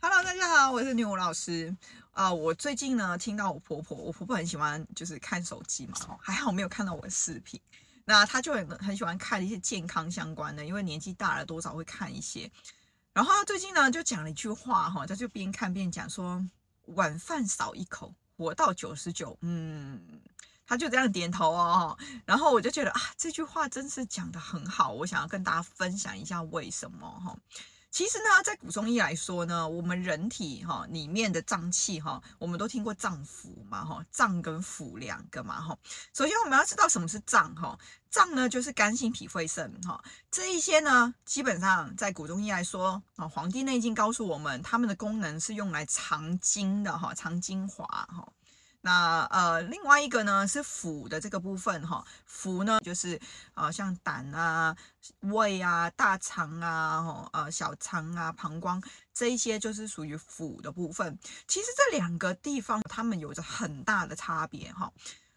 Hello，大家好，我是女巫老师。啊、我最近呢听到我婆婆，我婆婆很喜欢就是看手机嘛，还好没有看到我的视频。那她就很很喜欢看一些健康相关的，因为年纪大了多少会看一些。然后她最近呢就讲了一句话哈，她就边看边讲说，晚饭少一口，活到九十九。嗯，她就这样点头哦。然后我就觉得啊，这句话真是讲得很好，我想要跟大家分享一下为什么哈。其实呢，在古中医来说呢，我们人体哈里面的脏器哈，我们都听过脏腑嘛哈，脏跟腑两个嘛哈。首先我们要知道什么是脏哈，脏呢就是肝心脾肺肾哈，这一些呢基本上在古中医来说啊，《黄帝内经》告诉我们，它们的功能是用来藏精的哈，藏精华哈。那呃，另外一个呢是腑的这个部分哈，腑呢就是、呃，像胆啊、胃啊、大肠啊、呃小肠啊、膀胱这一些就是属于腑的部分。其实这两个地方它们有着很大的差别哈。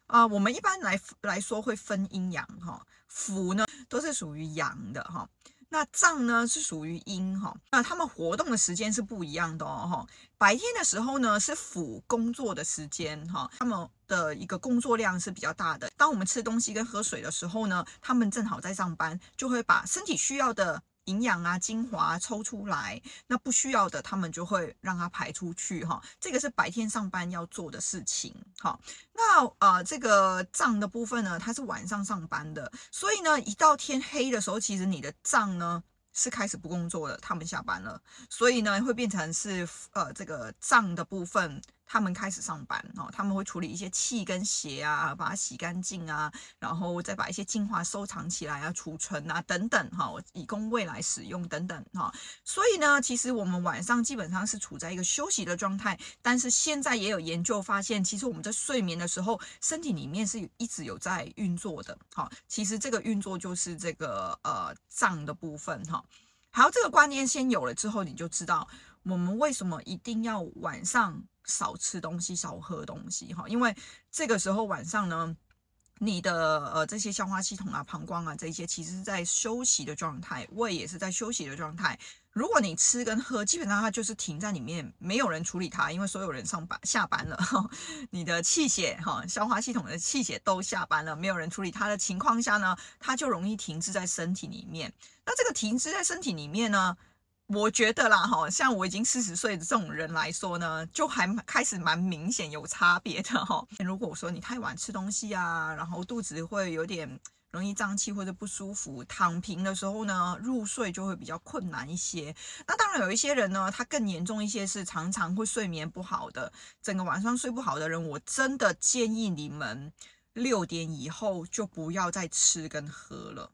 啊、我们一般来来说会分阴阳哈，腑呢都是属于阳的哈。那脏呢是属于阴哈，那他们活动的时间是不一样的哦哈。白天的时候呢是辅工作的时间哈，他们的一个工作量是比较大的。当我们吃东西跟喝水的时候呢，他们正好在上班，就会把身体需要的。营养啊，精华抽出来，那不需要的，他们就会让它排出去哈。这个是白天上班要做的事情。好，那呃，这个脏的部分呢，它是晚上上班的，所以呢，一到天黑的时候，其实你的脏呢是开始不工作的，他们下班了，所以呢，会变成是呃这个脏的部分。他们开始上班哦，他们会处理一些气跟血啊，把它洗干净啊，然后再把一些精华收藏起来啊，储存啊等等哈，以供未来使用等等哈。所以呢，其实我们晚上基本上是处在一个休息的状态，但是现在也有研究发现，其实我们在睡眠的时候，身体里面是一直有在运作的。好，其实这个运作就是这个呃脏的部分哈。好，这个观念先有了之后，你就知道我们为什么一定要晚上。少吃东西，少喝东西，哈，因为这个时候晚上呢，你的呃这些消化系统啊、膀胱啊这些，其实是在休息的状态，胃也是在休息的状态。如果你吃跟喝，基本上它就是停在里面，没有人处理它，因为所有人上班下班了，你的气血哈，消化系统的气血都下班了，没有人处理它的情况下呢，它就容易停滞在身体里面。那这个停滞在身体里面呢？我觉得啦，哈，像我已经四十岁的这种人来说呢，就还开始蛮明显有差别的哈。如果说你太晚吃东西啊，然后肚子会有点容易胀气或者不舒服，躺平的时候呢，入睡就会比较困难一些。那当然有一些人呢，他更严重一些，是常常会睡眠不好的，整个晚上睡不好的人，我真的建议你们六点以后就不要再吃跟喝了。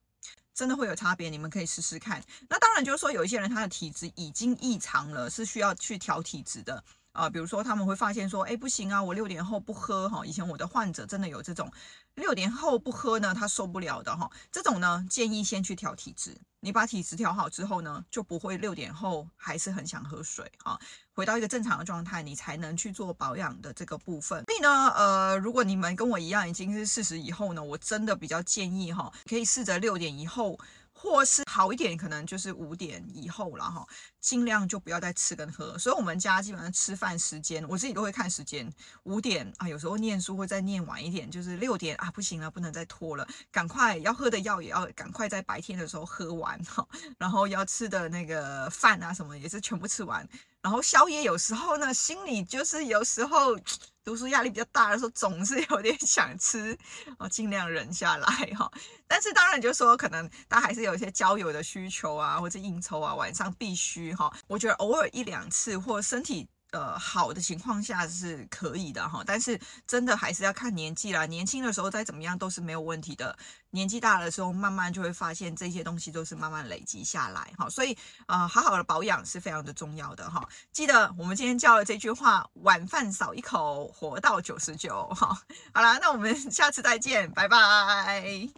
真的会有差别，你们可以试试看。那当然就是说，有一些人他的体质已经异常了，是需要去调体质的啊、比如说他们会发现说，哎，不行啊，我六点后不喝哈。以前我的患者真的有这种六点后不喝呢，他受不了的哈。这种呢，建议先去调体质。你把体质调好之后呢，就不会六点后还是很想喝水啊。回到一个正常的状态，你才能去做保养的这个部分。所以呢，呃，如果你们跟我一样已经是四十以后呢，我真的比较建议哈，可以试着六点以后。或是好一点，可能就是五点以后了哈，尽量就不要再吃跟喝。所以，我们家基本上吃饭时间，我自己都会看时间。五点啊，有时候念书会再念晚一点，就是六点啊，不行了，不能再拖了，赶快要喝的药也要赶快在白天的时候喝完哈。然后要吃的那个饭啊什么也是全部吃完。然后宵夜有时候呢，心里就是有时候。读书压力比较大的时候，总是有点想吃，哦，尽量忍下来哈。但是当然就说，可能他还是有一些交友的需求啊，或者应酬啊，晚上必须哈。我觉得偶尔一两次，或身体。呃，好的情况下是可以的哈，但是真的还是要看年纪啦。年轻的时候再怎么样都是没有问题的，年纪大的时候慢慢就会发现这些东西都是慢慢累积下来哈。所以啊、好好的保养是非常的重要的哈。记得我们今天教的这句话：晚饭少一口，活到九十九哈。好啦，那我们下次再见，拜拜。